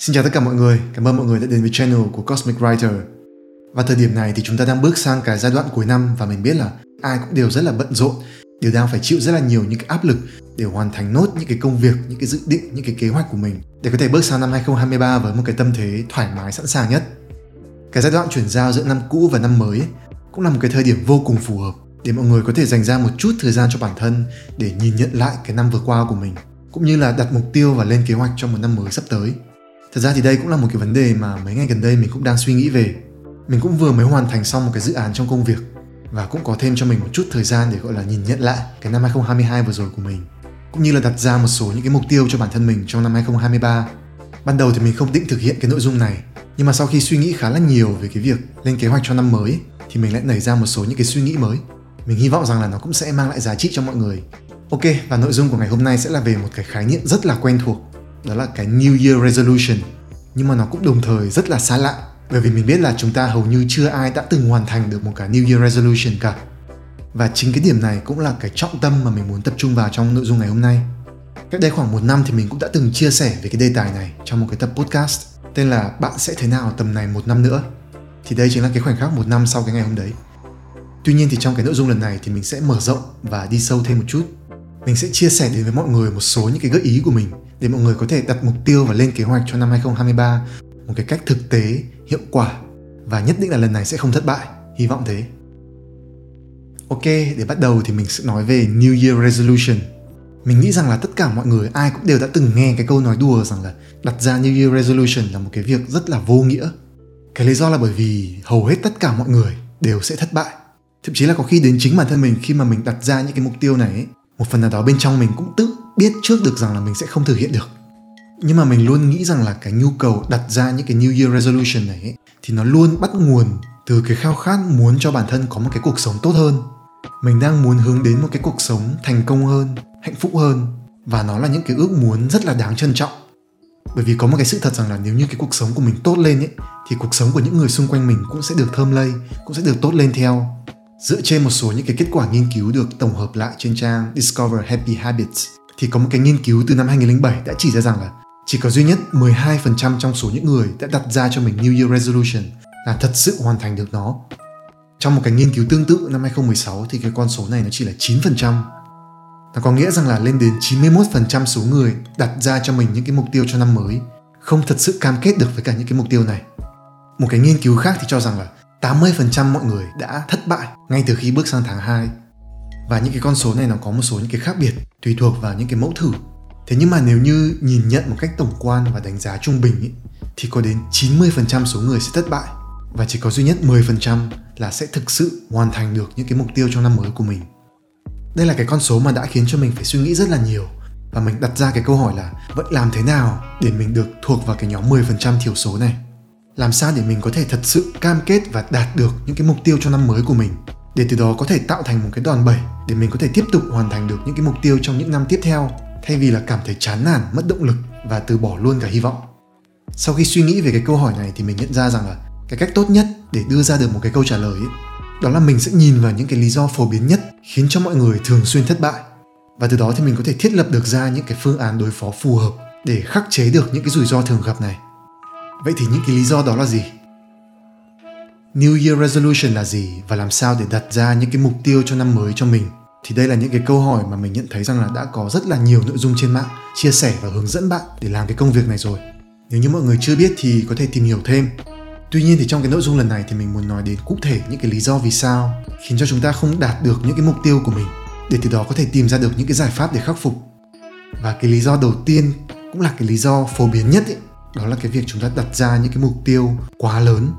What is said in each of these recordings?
Xin chào tất cả mọi người, cảm ơn mọi người đã đến với channel của Cosmic Writer. Và thời điểm này thì chúng ta đang bước sang cái giai đoạn cuối năm và mình biết là ai cũng đều rất là bận rộn, đều đang phải chịu rất là nhiều những cái áp lực để hoàn thành nốt những cái công việc, những cái dự định, những cái kế hoạch của mình để có thể bước sang năm 2023 với một cái tâm thế thoải mái sẵn sàng nhất. Cái giai đoạn chuyển giao giữa năm cũ và năm mới ấy, cũng là một cái thời điểm vô cùng phù hợp để mọi người có thể dành ra một chút thời gian cho bản thân để nhìn nhận lại cái năm vừa qua của mình cũng như là đặt mục tiêu và lên kế hoạch cho một năm mới sắp tới. Thật ra thì đây cũng là một cái vấn đề mà mấy ngày gần đây mình cũng đang suy nghĩ về. Mình cũng vừa mới hoàn thành xong một cái dự án trong công việc và cũng có thêm cho mình một chút thời gian để gọi là nhìn nhận lại cái năm 2022 vừa rồi của mình cũng như là đặt ra một số những cái mục tiêu cho bản thân mình trong năm 2023. Ban đầu thì mình không định thực hiện cái nội dung này, nhưng mà sau khi suy nghĩ khá là nhiều về cái việc lên kế hoạch cho năm mới thì mình lại nảy ra một số những cái suy nghĩ mới. Mình hy vọng rằng là nó cũng sẽ mang lại giá trị cho mọi người. Ok, và nội dung của ngày hôm nay sẽ là về một cái khái niệm rất là quen thuộc đó là cái New Year Resolution. Nhưng mà nó cũng đồng thời rất là xa lạ. Bởi vì mình biết là chúng ta hầu như chưa ai đã từng hoàn thành được một cái New Year Resolution cả. Và chính cái điểm này cũng là cái trọng tâm mà mình muốn tập trung vào trong nội dung ngày hôm nay. Cách đây khoảng một năm thì mình cũng đã từng chia sẻ về cái đề tài này trong một cái tập podcast. Tên là bạn sẽ thế nào tầm này một năm nữa? Thì đây chính là cái khoảnh khắc một năm sau cái ngày hôm đấy. Tuy nhiên thì trong cái nội dung lần này thì mình sẽ mở rộng và đi sâu thêm một chút. Mình sẽ chia sẻ đến với mọi người một số những cái gợi ý của mình để mọi người có thể đặt mục tiêu và lên kế hoạch cho năm 2023 một cái cách thực tế, hiệu quả và nhất định là lần này sẽ không thất bại, hy vọng thế. Ok, để bắt đầu thì mình sẽ nói về New Year Resolution. Mình nghĩ rằng là tất cả mọi người ai cũng đều đã từng nghe cái câu nói đùa rằng là đặt ra New Year Resolution là một cái việc rất là vô nghĩa. Cái lý do là bởi vì hầu hết tất cả mọi người đều sẽ thất bại. Thậm chí là có khi đến chính bản thân mình khi mà mình đặt ra những cái mục tiêu này ấy, một phần nào đó bên trong mình cũng tự biết trước được rằng là mình sẽ không thực hiện được. Nhưng mà mình luôn nghĩ rằng là cái nhu cầu đặt ra những cái New Year Resolution này ấy, thì nó luôn bắt nguồn từ cái khao khát muốn cho bản thân có một cái cuộc sống tốt hơn. Mình đang muốn hướng đến một cái cuộc sống thành công hơn hạnh phúc hơn và nó là những cái ước muốn rất là đáng trân trọng. Bởi vì có một cái sự thật rằng là nếu như cái cuộc sống của mình tốt lên ấy thì cuộc sống của những người xung quanh mình cũng sẽ được thơm lây cũng sẽ được tốt lên theo. Dựa trên một số những cái kết quả nghiên cứu được tổng hợp lại trên trang Discover Happy Habits thì có một cái nghiên cứu từ năm 2007 đã chỉ ra rằng là chỉ có duy nhất 12% trong số những người đã đặt ra cho mình New Year Resolution là thật sự hoàn thành được nó. Trong một cái nghiên cứu tương tự năm 2016 thì cái con số này nó chỉ là 9%. Nó có nghĩa rằng là lên đến 91% số người đặt ra cho mình những cái mục tiêu cho năm mới không thật sự cam kết được với cả những cái mục tiêu này. Một cái nghiên cứu khác thì cho rằng là 80% mọi người đã thất bại ngay từ khi bước sang tháng 2. Và những cái con số này nó có một số những cái khác biệt tùy thuộc vào những cái mẫu thử. Thế nhưng mà nếu như nhìn nhận một cách tổng quan và đánh giá trung bình ý, thì có đến 90% số người sẽ thất bại và chỉ có duy nhất 10% là sẽ thực sự hoàn thành được những cái mục tiêu trong năm mới của mình. Đây là cái con số mà đã khiến cho mình phải suy nghĩ rất là nhiều và mình đặt ra cái câu hỏi là vậy làm thế nào để mình được thuộc vào cái nhóm 10% thiểu số này? làm sao để mình có thể thật sự cam kết và đạt được những cái mục tiêu cho năm mới của mình để từ đó có thể tạo thành một cái đòn bẩy để mình có thể tiếp tục hoàn thành được những cái mục tiêu trong những năm tiếp theo thay vì là cảm thấy chán nản mất động lực và từ bỏ luôn cả hy vọng. Sau khi suy nghĩ về cái câu hỏi này thì mình nhận ra rằng là cái cách tốt nhất để đưa ra được một cái câu trả lời ấy, đó là mình sẽ nhìn vào những cái lý do phổ biến nhất khiến cho mọi người thường xuyên thất bại. Và từ đó thì mình có thể thiết lập được ra những cái phương án đối phó phù hợp để khắc chế được những cái rủi ro thường gặp này. Vậy thì những cái lý do đó là gì? New Year Resolution là gì và làm sao để đặt ra những cái mục tiêu cho năm mới cho mình? Thì đây là những cái câu hỏi mà mình nhận thấy rằng là đã có rất là nhiều nội dung trên mạng chia sẻ và hướng dẫn bạn để làm cái công việc này rồi. Nếu như mọi người chưa biết thì có thể tìm hiểu thêm. Tuy nhiên thì trong cái nội dung lần này thì mình muốn nói đến cụ thể những cái lý do vì sao khiến cho chúng ta không đạt được những cái mục tiêu của mình để từ đó có thể tìm ra được những cái giải pháp để khắc phục. Và cái lý do đầu tiên cũng là cái lý do phổ biến nhất ấy, đó là cái việc chúng ta đặt ra những cái mục tiêu quá lớn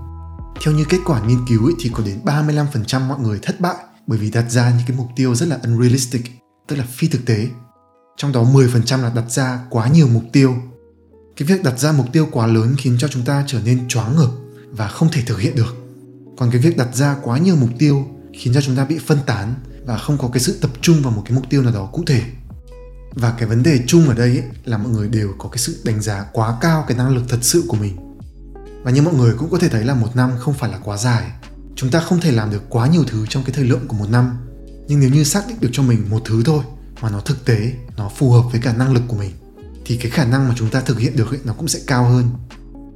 theo như kết quả nghiên cứu ấy, thì có đến 35% mọi người thất bại bởi vì đặt ra những cái mục tiêu rất là unrealistic, tức là phi thực tế. Trong đó 10% là đặt ra quá nhiều mục tiêu. Cái việc đặt ra mục tiêu quá lớn khiến cho chúng ta trở nên choáng ngợp và không thể thực hiện được. Còn cái việc đặt ra quá nhiều mục tiêu khiến cho chúng ta bị phân tán và không có cái sự tập trung vào một cái mục tiêu nào đó cụ thể và cái vấn đề chung ở đây ấy, là mọi người đều có cái sự đánh giá quá cao cái năng lực thật sự của mình và như mọi người cũng có thể thấy là một năm không phải là quá dài. Chúng ta không thể làm được quá nhiều thứ trong cái thời lượng của một năm. Nhưng nếu như xác định được cho mình một thứ thôi mà nó thực tế nó phù hợp với cả năng lực của mình thì cái khả năng mà chúng ta thực hiện được ấy, nó cũng sẽ cao hơn.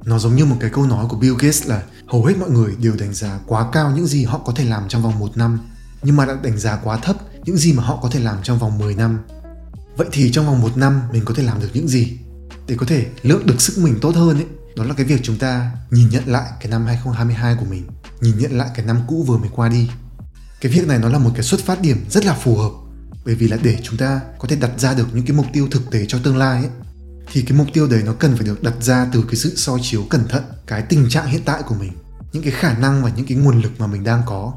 Nó giống như một cái câu nói của Bill Gates là hầu hết mọi người đều đánh giá quá cao những gì họ có thể làm trong vòng một năm. Nhưng mà đã đánh giá quá thấp những gì mà họ có thể làm trong vòng 10 năm. Vậy thì trong vòng một năm mình có thể làm được những gì? Để có thể lượng được sức mình tốt hơn ấy, đó là cái việc chúng ta nhìn nhận lại cái năm 2022 của mình, nhìn nhận lại cái năm cũ vừa mới qua đi. Cái việc này nó là một cái xuất phát điểm rất là phù hợp bởi vì là để chúng ta có thể đặt ra được những cái mục tiêu thực tế cho tương lai ấy thì cái mục tiêu đấy nó cần phải được đặt ra từ cái sự soi chiếu cẩn thận cái tình trạng hiện tại của mình những cái khả năng và những cái nguồn lực mà mình đang có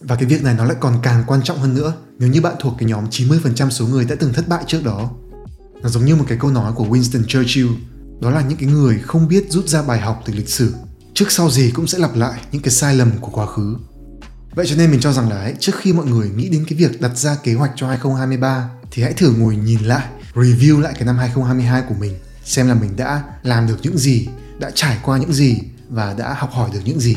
và cái việc này nó lại còn càng quan trọng hơn nữa nếu như bạn thuộc cái nhóm 90% số người đã từng thất bại trước đó. Nó giống như một cái câu nói của Winston Churchill, đó là những cái người không biết rút ra bài học từ lịch sử, trước sau gì cũng sẽ lặp lại những cái sai lầm của quá khứ. Vậy cho nên mình cho rằng là ấy, trước khi mọi người nghĩ đến cái việc đặt ra kế hoạch cho 2023 thì hãy thử ngồi nhìn lại, review lại cái năm 2022 của mình, xem là mình đã làm được những gì, đã trải qua những gì và đã học hỏi được những gì.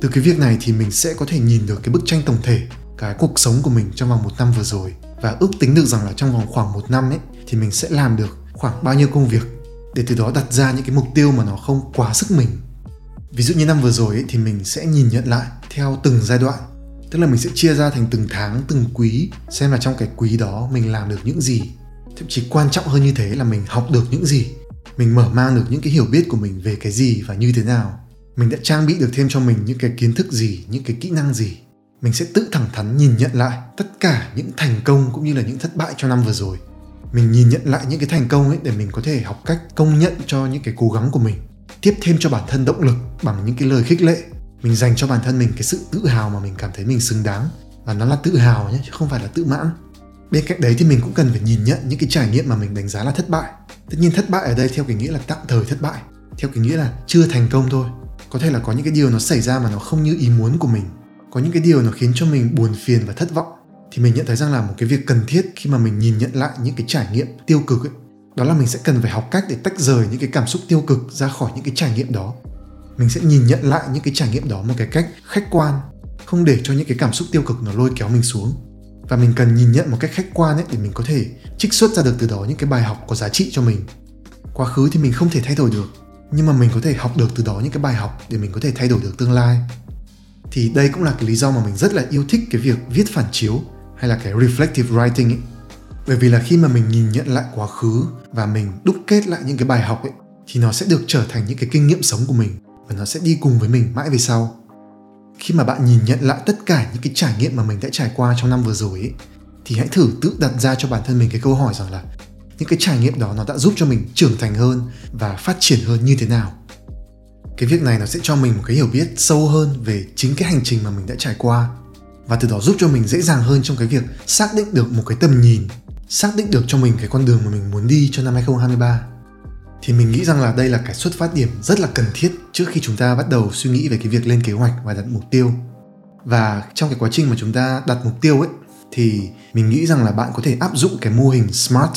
Từ cái việc này thì mình sẽ có thể nhìn được cái bức tranh tổng thể cái cuộc sống của mình trong vòng một năm vừa rồi. Và ước tính được rằng là trong vòng khoảng một năm ấy thì mình sẽ làm được khoảng bao nhiêu công việc để từ đó đặt ra những cái mục tiêu mà nó không quá sức mình. Ví dụ như năm vừa rồi ấy, thì mình sẽ nhìn nhận lại theo từng giai đoạn. Tức là mình sẽ chia ra thành từng tháng từng quý xem là trong cái quý đó mình làm được những gì. Thậm chí quan trọng hơn như thế là mình học được những gì. Mình mở mang được những cái hiểu biết của mình về cái gì và như thế nào. Mình đã trang bị được thêm cho mình những cái kiến thức gì những cái kỹ năng gì. Mình sẽ tự thẳng thắn nhìn nhận lại tất cả những thành công cũng như là những thất bại trong năm vừa rồi mình nhìn nhận lại những cái thành công ấy để mình có thể học cách công nhận cho những cái cố gắng của mình, tiếp thêm cho bản thân động lực bằng những cái lời khích lệ. Mình dành cho bản thân mình cái sự tự hào mà mình cảm thấy mình xứng đáng. Và nó là tự hào nhé, chứ không phải là tự mãn. Bên cạnh đấy thì mình cũng cần phải nhìn nhận những cái trải nghiệm mà mình đánh giá là thất bại. Tất nhiên thất bại ở đây theo cái nghĩa là tạm thời thất bại, theo cái nghĩa là chưa thành công thôi. Có thể là có những cái điều nó xảy ra mà nó không như ý muốn của mình. Có những cái điều nó khiến cho mình buồn phiền và thất vọng thì mình nhận thấy rằng là một cái việc cần thiết khi mà mình nhìn nhận lại những cái trải nghiệm tiêu cực ấy, đó là mình sẽ cần phải học cách để tách rời những cái cảm xúc tiêu cực ra khỏi những cái trải nghiệm đó. Mình sẽ nhìn nhận lại những cái trải nghiệm đó một cái cách khách quan, không để cho những cái cảm xúc tiêu cực nó lôi kéo mình xuống. Và mình cần nhìn nhận một cách khách quan ấy để mình có thể trích xuất ra được từ đó những cái bài học có giá trị cho mình. Quá khứ thì mình không thể thay đổi được, nhưng mà mình có thể học được từ đó những cái bài học để mình có thể thay đổi được tương lai. Thì đây cũng là cái lý do mà mình rất là yêu thích cái việc viết phản chiếu hay là cái reflective writing ấy. Bởi vì là khi mà mình nhìn nhận lại quá khứ và mình đúc kết lại những cái bài học ấy, thì nó sẽ được trở thành những cái kinh nghiệm sống của mình và nó sẽ đi cùng với mình mãi về sau. Khi mà bạn nhìn nhận lại tất cả những cái trải nghiệm mà mình đã trải qua trong năm vừa rồi ấy, thì hãy thử tự đặt ra cho bản thân mình cái câu hỏi rằng là những cái trải nghiệm đó nó đã giúp cho mình trưởng thành hơn và phát triển hơn như thế nào? Cái việc này nó sẽ cho mình một cái hiểu biết sâu hơn về chính cái hành trình mà mình đã trải qua và từ đó giúp cho mình dễ dàng hơn trong cái việc xác định được một cái tầm nhìn xác định được cho mình cái con đường mà mình muốn đi cho năm 2023 thì mình nghĩ rằng là đây là cái xuất phát điểm rất là cần thiết trước khi chúng ta bắt đầu suy nghĩ về cái việc lên kế hoạch và đặt mục tiêu. Và trong cái quá trình mà chúng ta đặt mục tiêu ấy thì mình nghĩ rằng là bạn có thể áp dụng cái mô hình SMART.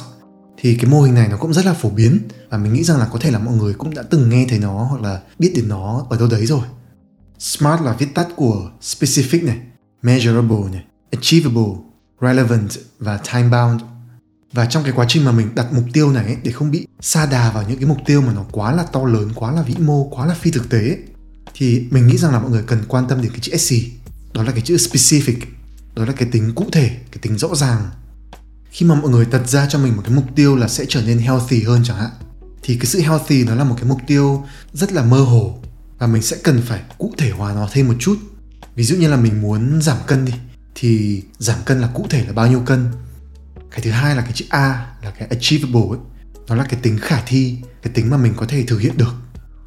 Thì cái mô hình này nó cũng rất là phổ biến và mình nghĩ rằng là có thể là mọi người cũng đã từng nghe thấy nó hoặc là biết đến nó ở đâu đấy rồi. SMART là viết tắt của specific này, measurable này, achievable, relevant và time bound. Và trong cái quá trình mà mình đặt mục tiêu này ấy, để không bị sa đà vào những cái mục tiêu mà nó quá là to lớn, quá là vĩ mô, quá là phi thực tế ấy, thì mình nghĩ rằng là mọi người cần quan tâm đến cái chữ SC. Đó là cái chữ specific, đó là cái tính cụ thể, cái tính rõ ràng khi mà mọi người đặt ra cho mình một cái mục tiêu là sẽ trở nên healthy hơn chẳng hạn thì cái sự healthy nó là một cái mục tiêu rất là mơ hồ và mình sẽ cần phải cụ thể hóa nó thêm một chút ví dụ như là mình muốn giảm cân đi thì giảm cân là cụ thể là bao nhiêu cân? Cái thứ hai là cái chữ a là cái achievable ấy. Nó là cái tính khả thi cái tính mà mình có thể thực hiện được.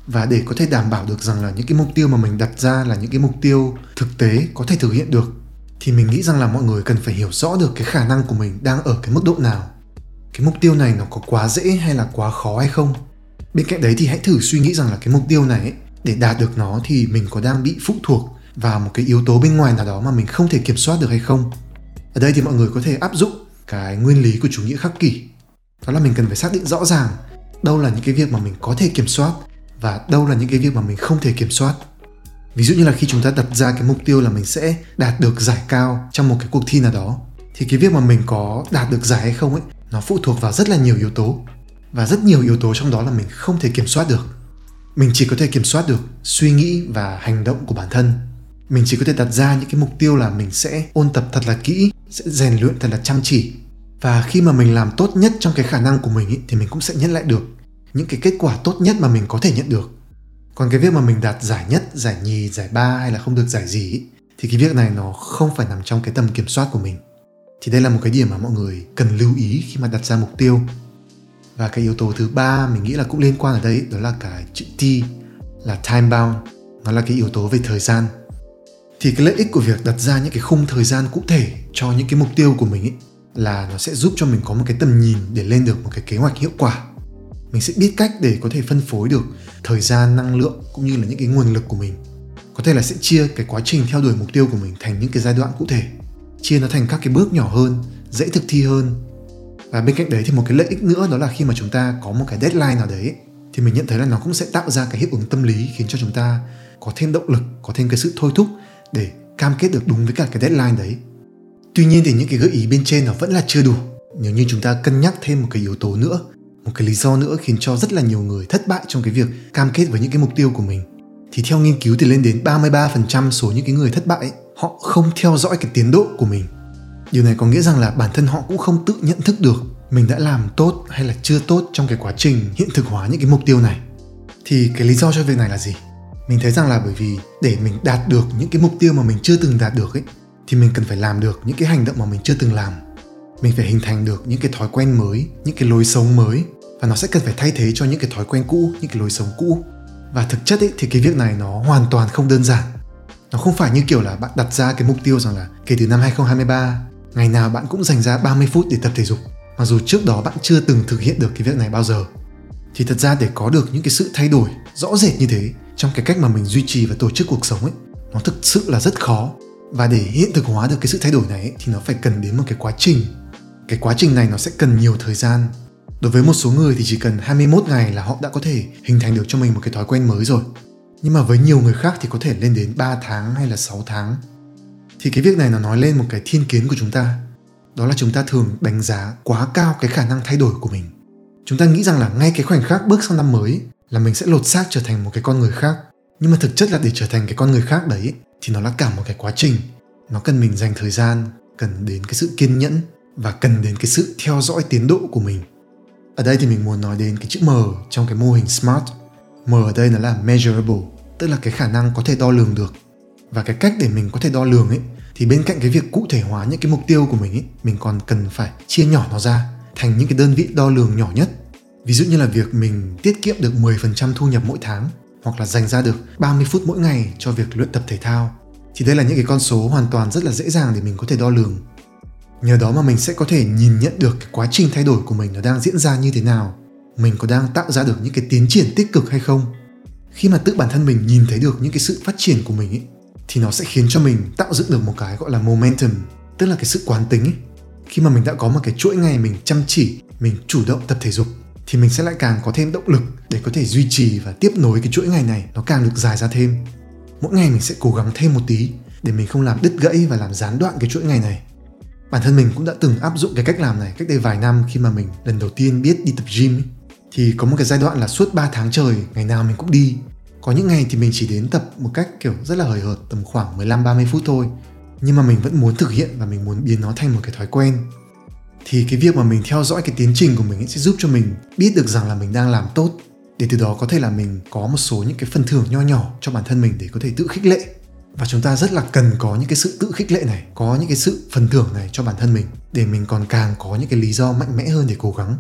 Và để có thể đảm bảo được rằng là những cái mục tiêu mà mình đặt ra là những cái mục tiêu thực tế có thể thực hiện được thì mình nghĩ rằng là mọi người cần phải hiểu rõ được cái khả năng của mình đang ở cái mức độ nào. Cái mục tiêu này nó có quá dễ hay là quá khó hay không? Bên cạnh đấy thì hãy thử suy nghĩ rằng là cái mục tiêu này ấy, để đạt được nó thì mình có đang bị phụ thuộc vào một cái yếu tố bên ngoài nào đó mà mình không thể kiểm soát được hay không. Ở đây thì mọi người có thể áp dụng cái nguyên lý của chủ nghĩa khắc kỷ. Đó là mình cần phải xác định rõ ràng đâu là những cái việc mà mình có thể kiểm soát và đâu là những cái việc mà mình không thể kiểm soát. Ví dụ như là khi chúng ta đặt ra cái mục tiêu là mình sẽ đạt được giải cao trong một cái cuộc thi nào đó, thì cái việc mà mình có đạt được giải hay không ấy, nó phụ thuộc vào rất là nhiều yếu tố. Và rất nhiều yếu tố trong đó là mình không thể kiểm soát được. Mình chỉ có thể kiểm soát được suy nghĩ và hành động của bản thân mình chỉ có thể đặt ra những cái mục tiêu là mình sẽ ôn tập thật là kỹ sẽ rèn luyện thật là chăm chỉ. Và khi mà mình làm tốt nhất trong cái khả năng của mình ý, thì mình cũng sẽ nhận lại được những cái kết quả tốt nhất mà mình có thể nhận được. Còn cái việc mà mình đạt giải nhất giải nhì giải ba hay là không được giải gì ý, thì cái việc này nó không phải nằm trong cái tầm kiểm soát của mình. Thì đây là một cái điểm mà mọi người cần lưu ý khi mà đặt ra mục tiêu. Và cái yếu tố thứ ba mình nghĩ là cũng liên quan ở đây đó là cái chữ T là time bound. Nó là cái yếu tố về thời gian thì cái lợi ích của việc đặt ra những cái khung thời gian cụ thể cho những cái mục tiêu của mình ấy là nó sẽ giúp cho mình có một cái tầm nhìn để lên được một cái kế hoạch hiệu quả. Mình sẽ biết cách để có thể phân phối được thời gian, năng lượng cũng như là những cái nguồn lực của mình. Có thể là sẽ chia cái quá trình theo đuổi mục tiêu của mình thành những cái giai đoạn cụ thể, chia nó thành các cái bước nhỏ hơn, dễ thực thi hơn. Và bên cạnh đấy thì một cái lợi ích nữa đó là khi mà chúng ta có một cái deadline nào đấy, thì mình nhận thấy là nó cũng sẽ tạo ra cái hiệu ứng tâm lý khiến cho chúng ta có thêm động lực, có thêm cái sự thôi thúc để cam kết được đúng với cả cái deadline đấy. Tuy nhiên thì những cái gợi ý bên trên nó vẫn là chưa đủ. Nếu như chúng ta cân nhắc thêm một cái yếu tố nữa, một cái lý do nữa khiến cho rất là nhiều người thất bại trong cái việc cam kết với những cái mục tiêu của mình, thì theo nghiên cứu thì lên đến 33% số những cái người thất bại họ không theo dõi cái tiến độ của mình. Điều này có nghĩa rằng là bản thân họ cũng không tự nhận thức được mình đã làm tốt hay là chưa tốt trong cái quá trình hiện thực hóa những cái mục tiêu này. Thì cái lý do cho việc này là gì? Mình thấy rằng là bởi vì để mình đạt được những cái mục tiêu mà mình chưa từng đạt được ấy thì mình cần phải làm được những cái hành động mà mình chưa từng làm. Mình phải hình thành được những cái thói quen mới những cái lối sống mới và nó sẽ cần phải thay thế cho những cái thói quen cũ những cái lối sống cũ. Và thực chất ấy, thì cái việc này nó hoàn toàn không đơn giản. Nó không phải như kiểu là bạn đặt ra cái mục tiêu rằng là kể từ năm 2023 ngày nào bạn cũng dành ra 30 phút để tập thể dục mặc dù trước đó bạn chưa từng thực hiện được cái việc này bao giờ. Thì thật ra để có được những cái sự thay đổi rõ rệt như thế trong cái cách mà mình duy trì và tổ chức cuộc sống ấy nó thực sự là rất khó. Và để hiện thực hóa được cái sự thay đổi này ấy, thì nó phải cần đến một cái quá trình. Cái quá trình này nó sẽ cần nhiều thời gian. Đối với một số người thì chỉ cần 21 ngày là họ đã có thể hình thành được cho mình một cái thói quen mới rồi. Nhưng mà với nhiều người khác thì có thể lên đến 3 tháng hay là 6 tháng. Thì cái việc này nó nói lên một cái thiên kiến của chúng ta. Đó là chúng ta thường đánh giá quá cao cái khả năng thay đổi của mình. Chúng ta nghĩ rằng là ngay cái khoảnh khắc bước sang năm mới là mình sẽ lột xác trở thành một cái con người khác. Nhưng mà thực chất là để trở thành cái con người khác đấy, thì nó là cả một cái quá trình. Nó cần mình dành thời gian, cần đến cái sự kiên nhẫn và cần đến cái sự theo dõi tiến độ của mình. Ở đây thì mình muốn nói đến cái chữ M trong cái mô hình SMART. M ở đây nó là measurable, tức là cái khả năng có thể đo lường được. Và cái cách để mình có thể đo lường ấy, thì bên cạnh cái việc cụ thể hóa những cái mục tiêu của mình ấy, mình còn cần phải chia nhỏ nó ra thành những cái đơn vị đo lường nhỏ nhất ví dụ như là việc mình tiết kiệm được 10% thu nhập mỗi tháng hoặc là dành ra được 30 phút mỗi ngày cho việc luyện tập thể thao thì đây là những cái con số hoàn toàn rất là dễ dàng để mình có thể đo lường nhờ đó mà mình sẽ có thể nhìn nhận được cái quá trình thay đổi của mình nó đang diễn ra như thế nào mình có đang tạo ra được những cái tiến triển tích cực hay không khi mà tự bản thân mình nhìn thấy được những cái sự phát triển của mình ấy, thì nó sẽ khiến cho mình tạo dựng được một cái gọi là momentum tức là cái sự quán tính ấy. khi mà mình đã có một cái chuỗi ngày mình chăm chỉ mình chủ động tập thể dục thì mình sẽ lại càng có thêm động lực để có thể duy trì và tiếp nối cái chuỗi ngày này nó càng được dài ra thêm. Mỗi ngày mình sẽ cố gắng thêm một tí để mình không làm đứt gãy và làm gián đoạn cái chuỗi ngày này. Bản thân mình cũng đã từng áp dụng cái cách làm này cách đây vài năm khi mà mình lần đầu tiên biết đi tập gym ấy. thì có một cái giai đoạn là suốt 3 tháng trời, ngày nào mình cũng đi. Có những ngày thì mình chỉ đến tập một cách, kiểu, rất là hời hợt tầm khoảng 15-30 phút thôi. Nhưng mà mình vẫn muốn thực hiện và mình muốn biến nó thành một cái thói quen thì cái việc mà mình theo dõi cái tiến trình của mình ấy sẽ giúp cho mình biết được rằng là mình đang làm tốt. Để từ đó có thể là mình có một số những cái phần thưởng nho nhỏ cho bản thân mình để có thể tự khích lệ. Và chúng ta rất là cần có những cái sự tự khích lệ này, có những cái sự phần thưởng này cho bản thân mình để mình còn càng có những cái lý do mạnh mẽ hơn để cố gắng.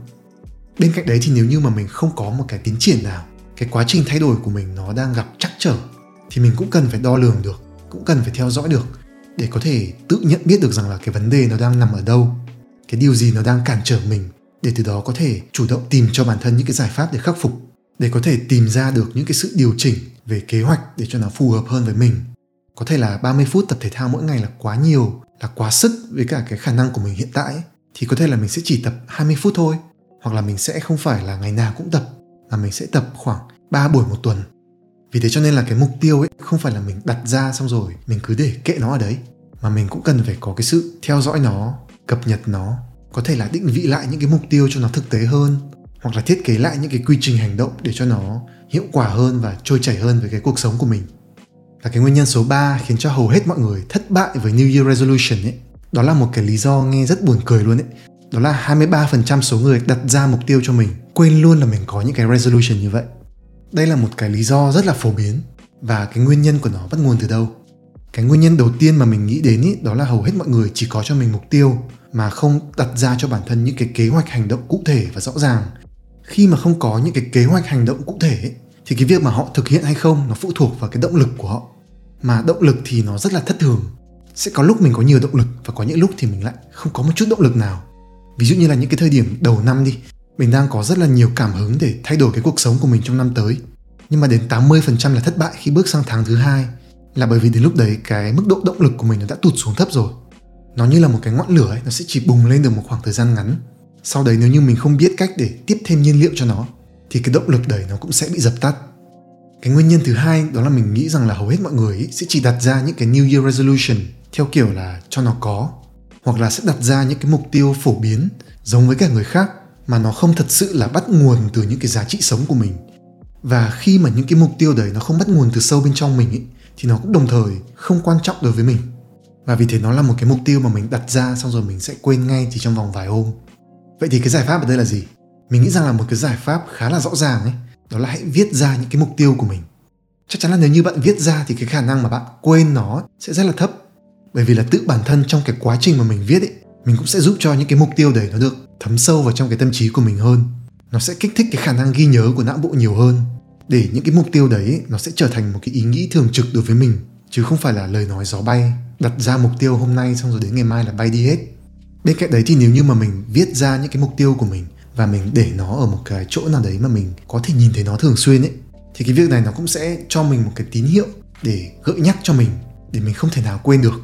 Bên cạnh đấy thì nếu như mà mình không có một cái tiến triển nào, cái quá trình thay đổi của mình nó đang gặp trắc trở, thì mình cũng cần phải đo lường được, cũng cần phải theo dõi được để có thể tự nhận biết được rằng là cái vấn đề nó đang nằm ở đâu cái điều gì nó đang cản trở mình để từ đó có thể chủ động tìm cho bản thân những cái giải pháp để khắc phục, để có thể tìm ra được những cái sự điều chỉnh về kế hoạch để cho nó phù hợp hơn với mình. Có thể là 30 phút tập thể thao mỗi ngày là quá nhiều, là quá sức với cả cái khả năng của mình hiện tại thì có thể là mình sẽ chỉ tập 20 phút thôi, hoặc là mình sẽ không phải là ngày nào cũng tập, mà mình sẽ tập khoảng 3 buổi một tuần. Vì thế cho nên là cái mục tiêu ấy không phải là mình đặt ra xong rồi mình cứ để kệ nó ở đấy, mà mình cũng cần phải có cái sự theo dõi nó cập nhật nó có thể là định vị lại những cái mục tiêu cho nó thực tế hơn hoặc là thiết kế lại những cái quy trình hành động để cho nó hiệu quả hơn và trôi chảy hơn với cái cuộc sống của mình. Và cái nguyên nhân số 3 khiến cho hầu hết mọi người thất bại với New Year Resolution ấy, đó là một cái lý do nghe rất buồn cười luôn ấy. Đó là 23% số người đặt ra mục tiêu cho mình quên luôn là mình có những cái resolution như vậy. Đây là một cái lý do rất là phổ biến và cái nguyên nhân của nó bắt nguồn từ đâu? Cái nguyên nhân đầu tiên mà mình nghĩ đến ý, đó là hầu hết mọi người chỉ có cho mình mục tiêu mà không đặt ra cho bản thân những cái kế hoạch hành động cụ thể và rõ ràng. Khi mà không có những cái kế hoạch hành động cụ thể ấy, thì cái việc mà họ thực hiện hay không nó phụ thuộc vào cái động lực của họ. Mà động lực thì nó rất là thất thường. Sẽ có lúc mình có nhiều động lực và có những lúc thì mình lại không có một chút động lực nào. Ví dụ như là những cái thời điểm đầu năm đi, mình đang có rất là nhiều cảm hứng để thay đổi cái cuộc sống của mình trong năm tới. Nhưng mà đến 80% là thất bại khi bước sang tháng thứ hai là bởi vì đến lúc đấy cái mức độ động lực của mình nó đã tụt xuống thấp rồi nó như là một cái ngọn lửa ấy, nó sẽ chỉ bùng lên được một khoảng thời gian ngắn. Sau đấy nếu như mình không biết cách để tiếp thêm nhiên liệu cho nó thì cái động lực đấy nó cũng sẽ bị dập tắt. Cái nguyên nhân thứ hai đó là mình nghĩ rằng là hầu hết mọi người ấy sẽ chỉ đặt ra những cái New Year Resolution theo kiểu là cho nó có hoặc là sẽ đặt ra những cái mục tiêu phổ biến giống với cả người khác mà nó không thật sự là bắt nguồn từ những cái giá trị sống của mình. Và khi mà những cái mục tiêu đấy nó không bắt nguồn từ sâu bên trong mình ấy, thì nó cũng đồng thời không quan trọng đối với mình và vì thế nó là một cái mục tiêu mà mình đặt ra, xong rồi mình sẽ quên ngay chỉ trong vòng vài hôm. Vậy thì cái giải pháp ở đây là gì? Mình nghĩ rằng là một cái giải pháp khá là rõ ràng ấy, đó là hãy viết ra những cái mục tiêu của mình. Chắc chắn là nếu như bạn viết ra thì cái khả năng mà bạn quên nó sẽ rất là thấp. Bởi vì là tự bản thân trong cái quá trình mà mình viết ấy, mình cũng sẽ giúp cho những cái mục tiêu đấy nó được thấm sâu vào trong cái tâm trí của mình hơn. Nó sẽ kích thích cái khả năng ghi nhớ của não bộ nhiều hơn. Để những cái mục tiêu đấy nó sẽ trở thành một cái ý nghĩ thường trực đối với mình chứ không phải là lời nói gió bay đặt ra mục tiêu hôm nay xong rồi đến ngày mai là bay đi hết. Bên cạnh đấy thì nếu như mà mình viết ra những cái mục tiêu của mình và mình để nó ở một cái chỗ nào đấy mà mình có thể nhìn thấy nó thường xuyên ấy, thì cái việc này nó cũng sẽ cho mình một cái tín hiệu để gợi nhắc cho mình, để mình không thể nào quên được.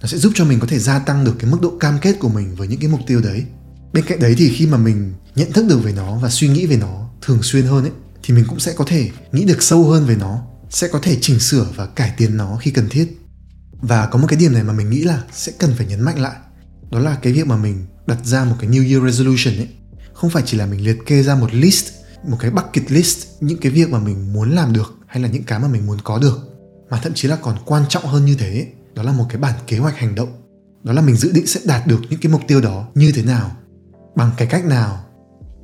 Nó sẽ giúp cho mình có thể gia tăng được cái mức độ cam kết của mình với những cái mục tiêu đấy. Bên cạnh đấy thì khi mà mình nhận thức được về nó và suy nghĩ về nó thường xuyên hơn ấy, thì mình cũng sẽ có thể nghĩ được sâu hơn về nó sẽ có thể chỉnh sửa và cải tiến nó khi cần thiết. Và có một cái điểm này mà mình nghĩ là sẽ cần phải nhấn mạnh lại, đó là cái việc mà mình đặt ra một cái New Year Resolution ấy. Không phải chỉ là mình liệt kê ra một list, một cái bucket list, những cái việc mà mình muốn làm được hay là những cái mà mình muốn có được, mà thậm chí là còn quan trọng hơn như thế đó là một cái bản kế hoạch hành động. Đó là mình dự định sẽ đạt được những cái mục tiêu đó như thế nào, bằng cái cách nào,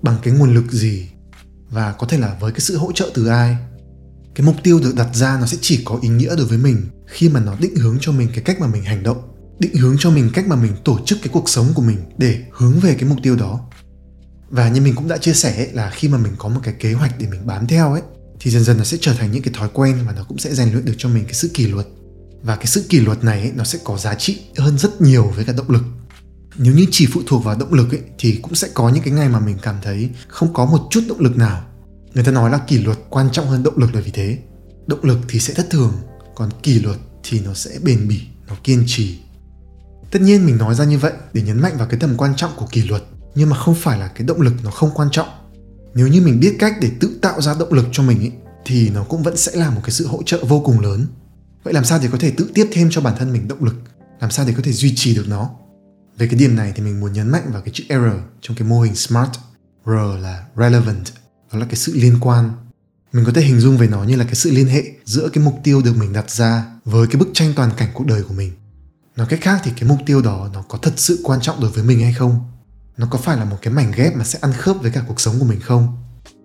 bằng cái nguồn lực gì, và có thể là với cái sự hỗ trợ từ ai cái mục tiêu được đặt ra nó sẽ chỉ có ý nghĩa đối với mình khi mà nó định hướng cho mình cái cách mà mình hành động định hướng cho mình cách mà mình tổ chức cái cuộc sống của mình để hướng về cái mục tiêu đó. Và như mình cũng đã chia sẻ ấy, là khi mà mình có một cái kế hoạch để mình bám theo ấy thì dần dần nó sẽ trở thành những cái thói quen và nó cũng sẽ rèn luyện được cho mình cái sự kỷ luật. Và cái sự kỷ luật này ấy, nó sẽ có giá trị hơn rất nhiều với cả động lực. Nếu như chỉ phụ thuộc vào động lực ấy, thì cũng sẽ có những cái ngày mà mình cảm thấy không có một chút động lực nào người ta nói là kỷ luật quan trọng hơn động lực là vì thế. Động lực thì sẽ thất thường còn kỷ luật thì nó sẽ bền bỉ nó kiên trì. Tất nhiên mình nói ra như vậy để nhấn mạnh vào cái tầm quan trọng của kỷ luật nhưng mà không phải là cái động lực nó không quan trọng. Nếu như mình biết cách để tự tạo ra động lực cho mình ý, thì nó cũng vẫn sẽ là một cái sự hỗ trợ vô cùng lớn. Vậy làm sao để có thể tự tiếp thêm cho bản thân mình động lực? Làm sao để có thể duy trì được nó? Về cái điểm này thì mình muốn nhấn mạnh vào cái chữ R trong cái mô hình SMART R là relevant đó là cái sự liên quan. Mình có thể hình dung về nó như là cái sự liên hệ giữa cái mục tiêu được mình đặt ra với cái bức tranh toàn cảnh cuộc đời của mình. Nói cách khác thì cái mục tiêu đó nó có thật sự quan trọng đối với mình hay không? Nó có phải là một cái mảnh ghép mà sẽ ăn khớp với cả cuộc sống của mình không?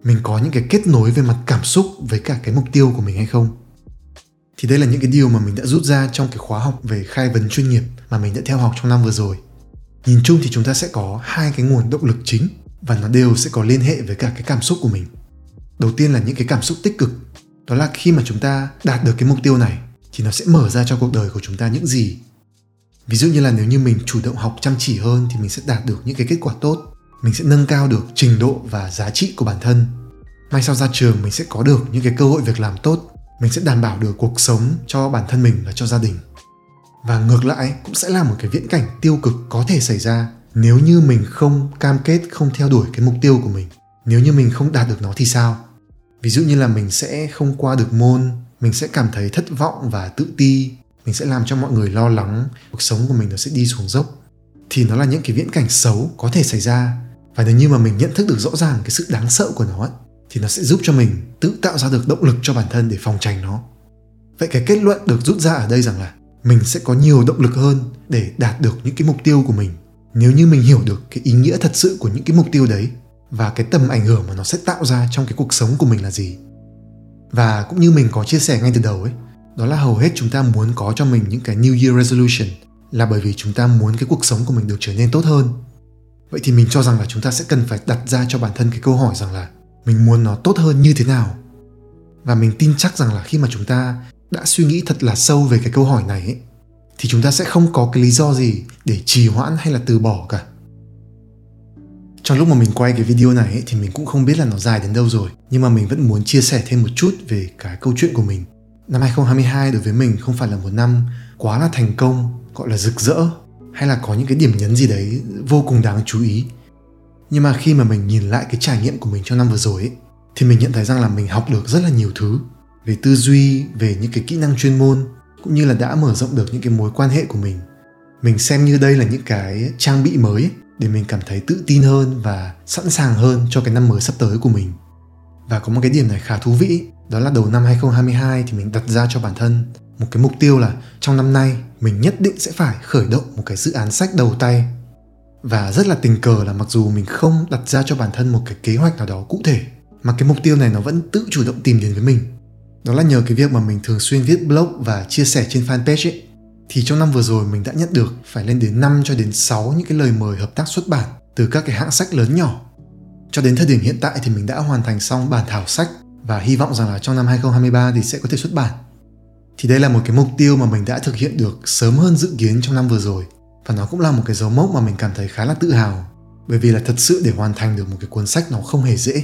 Mình có những cái kết nối về mặt cảm xúc với cả cái mục tiêu của mình hay không? Thì đây là những cái điều mà mình đã rút ra trong cái khóa học về khai vấn chuyên nghiệp mà mình đã theo học trong năm vừa rồi. Nhìn chung thì chúng ta sẽ có hai cái nguồn động lực chính và nó đều sẽ có liên hệ với cả cái cảm xúc của mình. Đầu tiên là những cái cảm xúc tích cực. Đó là khi mà chúng ta đạt được cái mục tiêu này, thì nó sẽ mở ra cho cuộc đời của chúng ta những gì. Ví dụ như là nếu như mình chủ động học chăm chỉ hơn thì mình sẽ đạt được những cái kết quả tốt. Mình sẽ nâng cao được trình độ và giá trị của bản thân. Mai sau ra trường, mình sẽ có được những cái cơ hội việc làm tốt. Mình sẽ đảm bảo được cuộc sống cho bản thân mình và cho gia đình. Và ngược lại, cũng sẽ là một cái viễn cảnh tiêu cực có thể xảy ra nếu như mình không cam kết không theo đuổi cái mục tiêu của mình nếu như mình không đạt được nó thì sao? Ví dụ như là mình sẽ không qua được môn mình sẽ cảm thấy thất vọng và tự ti mình sẽ làm cho mọi người lo lắng cuộc sống của mình nó sẽ đi xuống dốc thì nó là những cái viễn cảnh xấu có thể xảy ra. Và nếu như mà mình nhận thức được rõ ràng cái sự đáng sợ của nó ấy, thì nó sẽ giúp cho mình tự tạo ra được động lực cho bản thân để phòng tránh nó. Vậy cái kết luận được rút ra ở đây rằng là mình sẽ có nhiều động lực hơn để đạt được những cái mục tiêu của mình nếu như mình hiểu được cái ý nghĩa thật sự của những cái mục tiêu đấy và cái tầm ảnh hưởng mà nó sẽ tạo ra trong cái cuộc sống của mình là gì. Và cũng như mình có chia sẻ ngay từ đầu ấy đó là hầu hết chúng ta muốn có cho mình những cái New Year Resolution là bởi vì chúng ta muốn cái cuộc sống của mình được trở nên tốt hơn. Vậy thì mình cho rằng là chúng ta sẽ cần phải đặt ra cho bản thân cái câu hỏi rằng là mình muốn nó tốt hơn như thế nào. Và mình tin chắc rằng là khi mà chúng ta đã suy nghĩ thật là sâu về cái câu hỏi này ấy, thì chúng ta sẽ không có cái lý do gì để trì hoãn hay là từ bỏ cả. Trong lúc mà mình quay cái video này ấy, thì mình cũng không biết là nó dài đến đâu rồi nhưng mà mình vẫn muốn chia sẻ thêm một chút về cái câu chuyện của mình. Năm 2022 đối với mình không phải là một năm quá là thành công gọi là rực rỡ hay là có những cái điểm nhấn gì đấy vô cùng đáng chú ý. Nhưng mà khi mà mình nhìn lại cái trải nghiệm của mình trong năm vừa rồi ấy, thì mình nhận thấy rằng là mình học được rất là nhiều thứ về tư duy về những cái kỹ năng chuyên môn cũng như là đã mở rộng được những cái mối quan hệ của mình. Mình xem như đây là những cái trang bị mới để mình cảm thấy tự tin hơn và sẵn sàng hơn cho cái năm mới sắp tới của mình. Và có một cái điểm này khá thú vị, đó là đầu năm 2022 thì mình đặt ra cho bản thân một cái mục tiêu là trong năm nay mình nhất định sẽ phải khởi động một cái dự án sách đầu tay. Và rất là tình cờ là mặc dù mình không đặt ra cho bản thân một cái kế hoạch nào đó cụ thể, mà cái mục tiêu này nó vẫn tự chủ động tìm đến với mình đó là nhờ cái việc mà mình thường xuyên viết blog và chia sẻ trên fanpage ấy, thì trong năm vừa rồi mình đã nhận được phải lên đến 5 cho đến 6 những cái lời mời hợp tác xuất bản từ các cái hãng sách lớn nhỏ. Cho đến thời điểm hiện tại thì mình đã hoàn thành xong bản thảo sách và hy vọng rằng là trong năm 2023 thì sẽ có thể xuất bản. Thì đây là một cái mục tiêu mà mình đã thực hiện được sớm hơn dự kiến trong năm vừa rồi và nó cũng là một cái dấu mốc mà mình cảm thấy khá là tự hào bởi vì là thật sự để hoàn thành được một cái cuốn sách nó không hề dễ.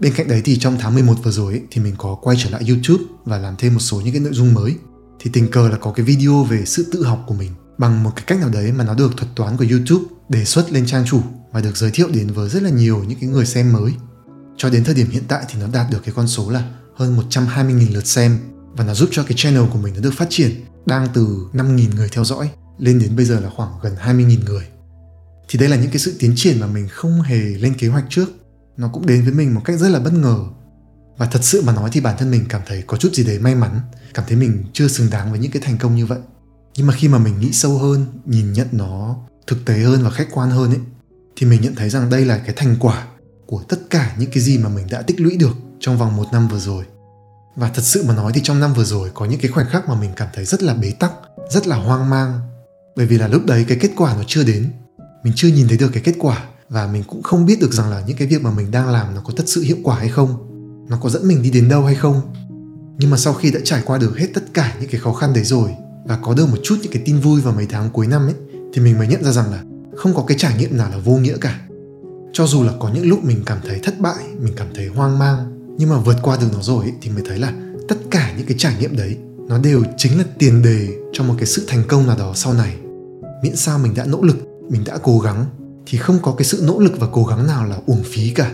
Bên cạnh đấy thì trong tháng 11 vừa rồi ấy, thì mình có quay trở lại YouTube và làm thêm một số những cái nội dung mới. Thì tình cờ là có cái video về sự tự học của mình bằng một cái cách nào đấy mà nó được thuật toán của YouTube đề xuất lên trang chủ và được giới thiệu đến với rất là nhiều những cái người xem mới. Cho đến thời điểm hiện tại thì nó đạt được cái con số là hơn 120.000 lượt xem và nó giúp cho cái channel của mình nó được phát triển đang từ 5.000 người theo dõi lên đến bây giờ là khoảng gần 20.000 người. Thì đây là những cái sự tiến triển mà mình không hề lên kế hoạch trước. Nó cũng đến với mình một cách rất là bất ngờ. Và thật sự mà nói thì bản thân mình cảm thấy có chút gì đấy may mắn, cảm thấy mình chưa xứng đáng với những cái thành công như vậy. Nhưng mà khi mà mình nghĩ sâu hơn, nhìn nhận nó thực tế hơn và khách quan hơn ấy, thì mình nhận thấy rằng đây là cái thành quả của tất cả những cái gì mà mình đã tích lũy được trong vòng một năm vừa rồi. Và thật sự mà nói thì trong năm vừa rồi có những cái khoảnh khắc mà mình cảm thấy rất là bế tắc, rất là hoang mang bởi vì là lúc đấy cái kết quả nó chưa đến mình chưa nhìn thấy được cái kết quả và mình cũng không biết được rằng là những cái việc mà mình đang làm nó có thật sự hiệu quả hay không nó có dẫn mình đi đến đâu hay không. Nhưng mà sau khi đã trải qua được hết tất cả những cái khó khăn đấy rồi và có được một chút những cái tin vui vào mấy tháng cuối năm ấy thì mình mới nhận ra rằng là không có cái trải nghiệm nào là vô nghĩa cả. Cho dù là có những lúc mình cảm thấy thất bại mình cảm thấy hoang mang nhưng mà vượt qua được nó rồi ấy, thì mới thấy là tất cả những cái trải nghiệm đấy nó đều chính là tiền đề cho một cái sự thành công nào đó sau này. Miễn sao mình đã nỗ lực mình đã cố gắng thì không có cái sự nỗ lực và cố gắng nào là uổng phí cả.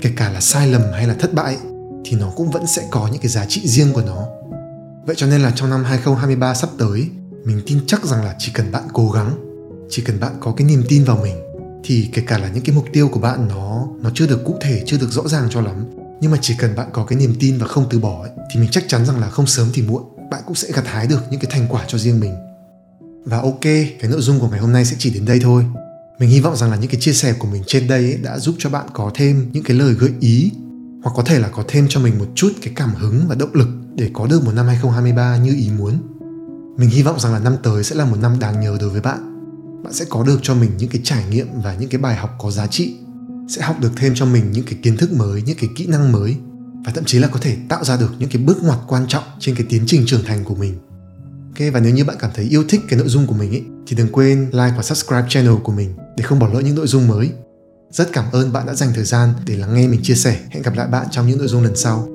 Kể cả là sai lầm hay là thất bại thì nó cũng vẫn sẽ có những cái giá trị riêng của nó. Vậy cho nên là trong năm 2023 sắp tới mình tin chắc rằng là chỉ cần bạn cố gắng chỉ cần bạn có cái niềm tin vào mình thì kể cả là những cái mục tiêu của bạn nó nó chưa được cụ thể chưa được rõ ràng cho lắm nhưng mà chỉ cần bạn có cái niềm tin và không từ bỏ ấy, thì mình chắc chắn rằng là không sớm thì muộn bạn cũng sẽ gặt hái được những cái thành quả cho riêng mình. Và ok cái nội dung của ngày hôm nay sẽ chỉ đến đây thôi mình hy vọng rằng là những cái chia sẻ của mình trên đây ấy đã giúp cho bạn có thêm những cái lời gợi ý hoặc có thể là có thêm cho mình một chút cái cảm hứng và động lực để có được một năm 2023 như ý muốn. Mình hy vọng rằng là năm tới sẽ là một năm đáng nhớ đối với bạn. Bạn sẽ có được cho mình những cái trải nghiệm và những cái bài học có giá trị, sẽ học được thêm cho mình những cái kiến thức mới, những cái kỹ năng mới và thậm chí là có thể tạo ra được những cái bước ngoặt quan trọng trên cái tiến trình trưởng thành của mình. Ok và nếu như bạn cảm thấy yêu thích cái nội dung của mình ấy, thì đừng quên like và subscribe channel của mình để không bỏ lỡ những nội dung mới. Rất cảm ơn bạn đã dành thời gian để lắng nghe mình chia sẻ. Hẹn gặp lại bạn trong những nội dung lần sau.